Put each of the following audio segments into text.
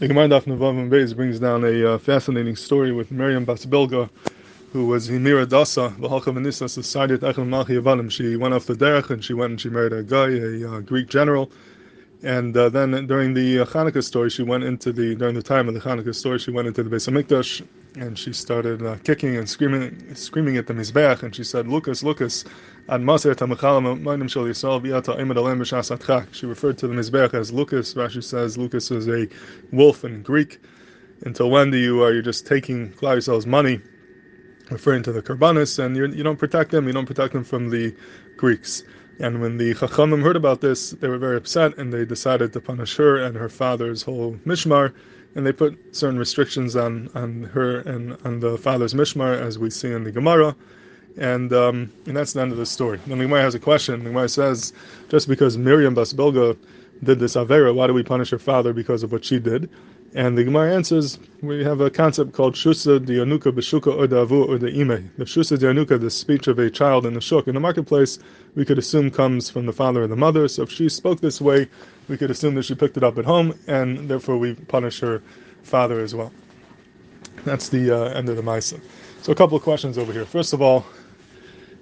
The Gemara Daf Nevav Beis brings down a uh, fascinating story with Miriam Bas Bilga, who was Himira Dasa, V'halcha V'nisa, Society Echel Malchi Yavanim. She went off the derech and she went and she married a guy, a uh, Greek general. And uh, then during the uh, Hanukkah story, she went into the, during the time of the Hanukkah story, she went into the Beis HaMikdash and she started uh, kicking and screaming screaming at the Mizbeach and she said, Lucas, Lucas, Ad Maser Tamachala Mainim Shal Yisrael V'yata Imad Alem She referred to the Mizbeach as Lucas. Rashi says Lucas is a wolf in Greek. Until when do you, are you just taking Klal Yisrael's money, referring to the Karbanis, and you do not protect them, you don't protect them from the Greeks. And when the Chachamim heard about this, they were very upset and they decided to punish her and her father's whole mishmar, and they put certain restrictions on, on her and on the father's mishmar, as we see in the Gemara. And um, and that's the end of the story. Then the Gemara has a question. The Gemara says, just because Miriam Bas Bilga did this Avera, why do we punish her father because of what she did? And the Gemara answers, we have a concept called Shusa Dianuka Beshuka or Avu or the Shusa Dianuka, the speech of a child in the shuk, in the marketplace, we could assume comes from the father or the mother. So if she spoke this way, we could assume that she picked it up at home, and therefore we punish her father as well. That's the uh, end of the Maisa. So a couple of questions over here. First of all,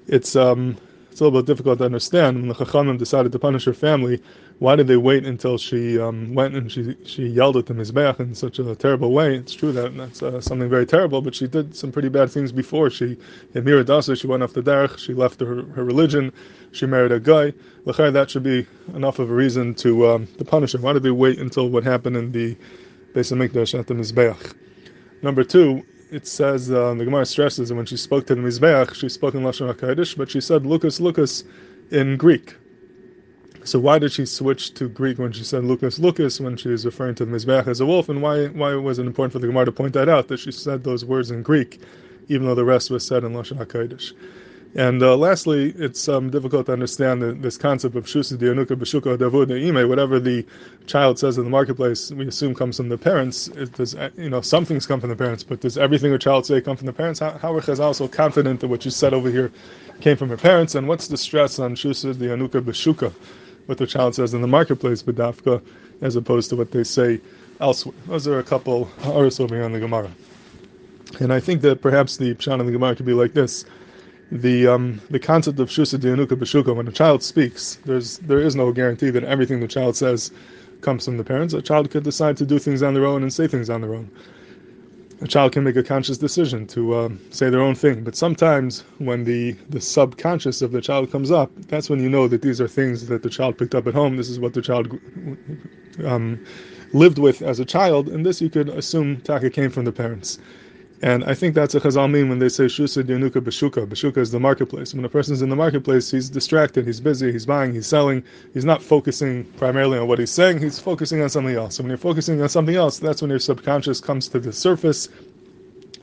it's um, it's a little bit difficult to understand. When the Chachamim decided to punish her family, why did they wait until she um, went and she she yelled at the Mizbeach in such a terrible way? It's true that that's uh, something very terrible, but she did some pretty bad things before. She, in Mira Dasa, she went off the derech, she left her, her religion, she married a guy. L'chai, that should be enough of a reason to um, to punish her. Why did they wait until what happened in the Beis Hamikdash at the Mizbeach? Number two, it says uh, the Gemara stresses that when she spoke to the Mizbeach, she spoke in Lashon Hakodesh, but she said Lucas, Lucas in Greek. So why did she switch to Greek when she said Lucas, Lucas when she was referring to the Mizbeach as a wolf? And why why was it important for the Gemara to point that out that she said those words in Greek, even though the rest was said in Lashon Hakodesh? And uh, lastly, it's um, difficult to understand the, this concept of shusa dianuka b'shuka davud ime. Whatever the child says in the marketplace, we assume comes from the parents. It does, uh, you know, some things come from the parents, but does everything a child say come from the parents? How, how are Chazal so confident that what you said over here came from her parents? And what's the stress on shusa dianuka b'shuka, what the child says in the marketplace, b'dafka, as opposed to what they say elsewhere? Those are a couple hours over here on the Gemara. And I think that perhaps the pshat in the Gemara could be like this the um, the concept of shusa dianuka b'shuka, when a child speaks, there's there is no guarantee that everything the child says comes from the parents. A child could decide to do things on their own and say things on their own. A child can make a conscious decision to um, say their own thing, but sometimes when the, the subconscious of the child comes up, that's when you know that these are things that the child picked up at home. This is what the child um, lived with as a child, and this you could assume Taka came from the parents. And I think that's a Chazal mean when they say Shusa Dianuka Beshuka. Beshuka is the marketplace. When a person's in the marketplace, he's distracted, he's busy, he's buying, he's selling, he's not focusing primarily on what he's saying, he's focusing on something else. And when you're focusing on something else, that's when your subconscious comes to the surface.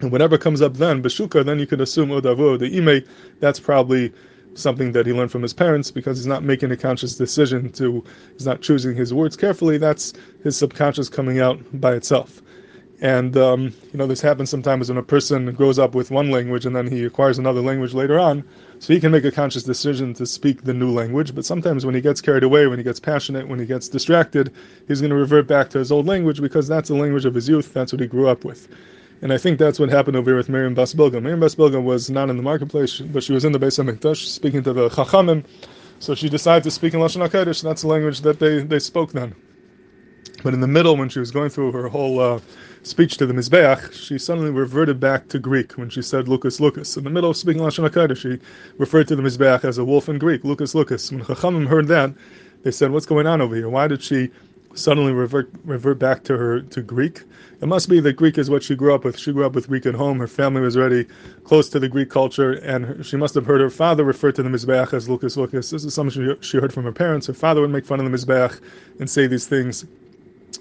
And whatever comes up then, Beshuka, then you can assume oh, Odavu, the ime, that's probably something that he learned from his parents because he's not making a conscious decision to, he's not choosing his words carefully. That's his subconscious coming out by itself. And um, you know, this happens sometimes when a person grows up with one language and then he acquires another language later on. So he can make a conscious decision to speak the new language. But sometimes when he gets carried away, when he gets passionate, when he gets distracted, he's going to revert back to his old language because that's the language of his youth. That's what he grew up with. And I think that's what happened over here with Miriam Bas Bilga. Miriam Bas Bilga was not in the marketplace, but she was in the Beis HaMikdash speaking to the Chachamim. So she decided to speak in Lashon HaKodesh, that's the language that they, they spoke then. But in the middle, when she was going through her whole uh, speech to the Mizbeach, she suddenly reverted back to Greek when she said Lucas, Lucas. In the middle of speaking Lashon HaKodesh, she referred to the Mizbeach as a wolf in Greek, Lucas, Lucas. When Chachamim heard that, they said, what's going on over here? Why did she suddenly revert revert back to her to Greek? It must be that Greek is what she grew up with. She grew up with Greek at home. Her family was already close to the Greek culture, and she must have heard her father refer to the Mizbeach as Lucas, Lucas. This is something she, she heard from her parents. Her father would make fun of the Mizbeach and say these things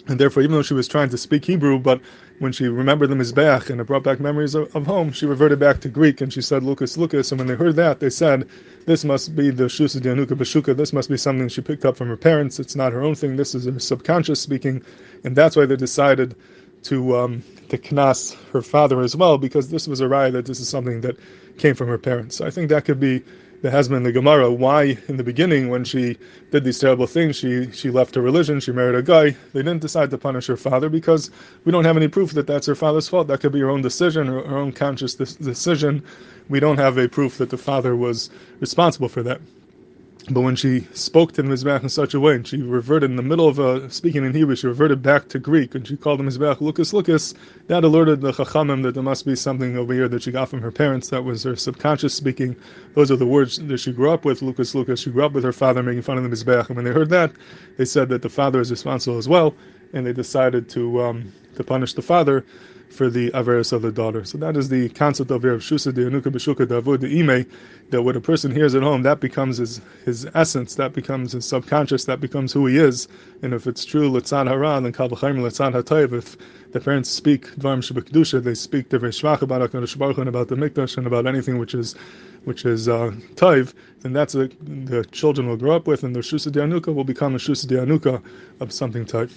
and therefore, even though she was trying to speak Hebrew, but when she remembered the Mizbeach and it brought back memories of, of, home, she reverted back to Greek and she said, Lucas, Lucas. And when they heard that, they said, this must be the Shusa Dianuka Bashuka. This must be something she picked up from her parents. It's not her own thing. This is her subconscious speaking. And that's why they decided to um, to knas her father as well, because this was a raya that this is something that came from her parents. So I think that could be the Hezman, the Gemara, why in the beginning when she did these terrible things, she she left her religion, she married a guy. They didn't decide to punish her father because we don't have any proof that that's her father's fault. That could be her own decision, her, her own conscious decision. We don't have a proof that the father was responsible for that. But when she spoke to the Mizbeach in such a way, and she reverted in the middle of uh, speaking in Hebrew, she reverted back to Greek, and she called the Mizbeach Lucas Lucas, that alerted the Chachamim that there must be something over here that she got from her parents. That was her subconscious speaking. Those are the words that she grew up with, Lucas Lucas. She grew up with her father making fun of the Mizbeach, and when they heard that, they said that the father is responsible as well, and they decided to um, to punish the father for the Averis of the daughter. So that is the concept of Rav Shusa de Anuka B'Shuka Davud Ime, that what a person hears at home, that becomes his, his essence, that becomes his subconscious, that becomes who he is. And if it's true, Litzad Hara, then Kal V'chaim Litzad HaTayv, if the parents speak Dvarim Shabbat they speak the Shvach about HaKadosh Baruch and about the Mikdash and about anything which is which is uh, Taiv, then that's a, the children will grow up with, and the Shusa Anuka will become a Shusa Anuka of something Taiv.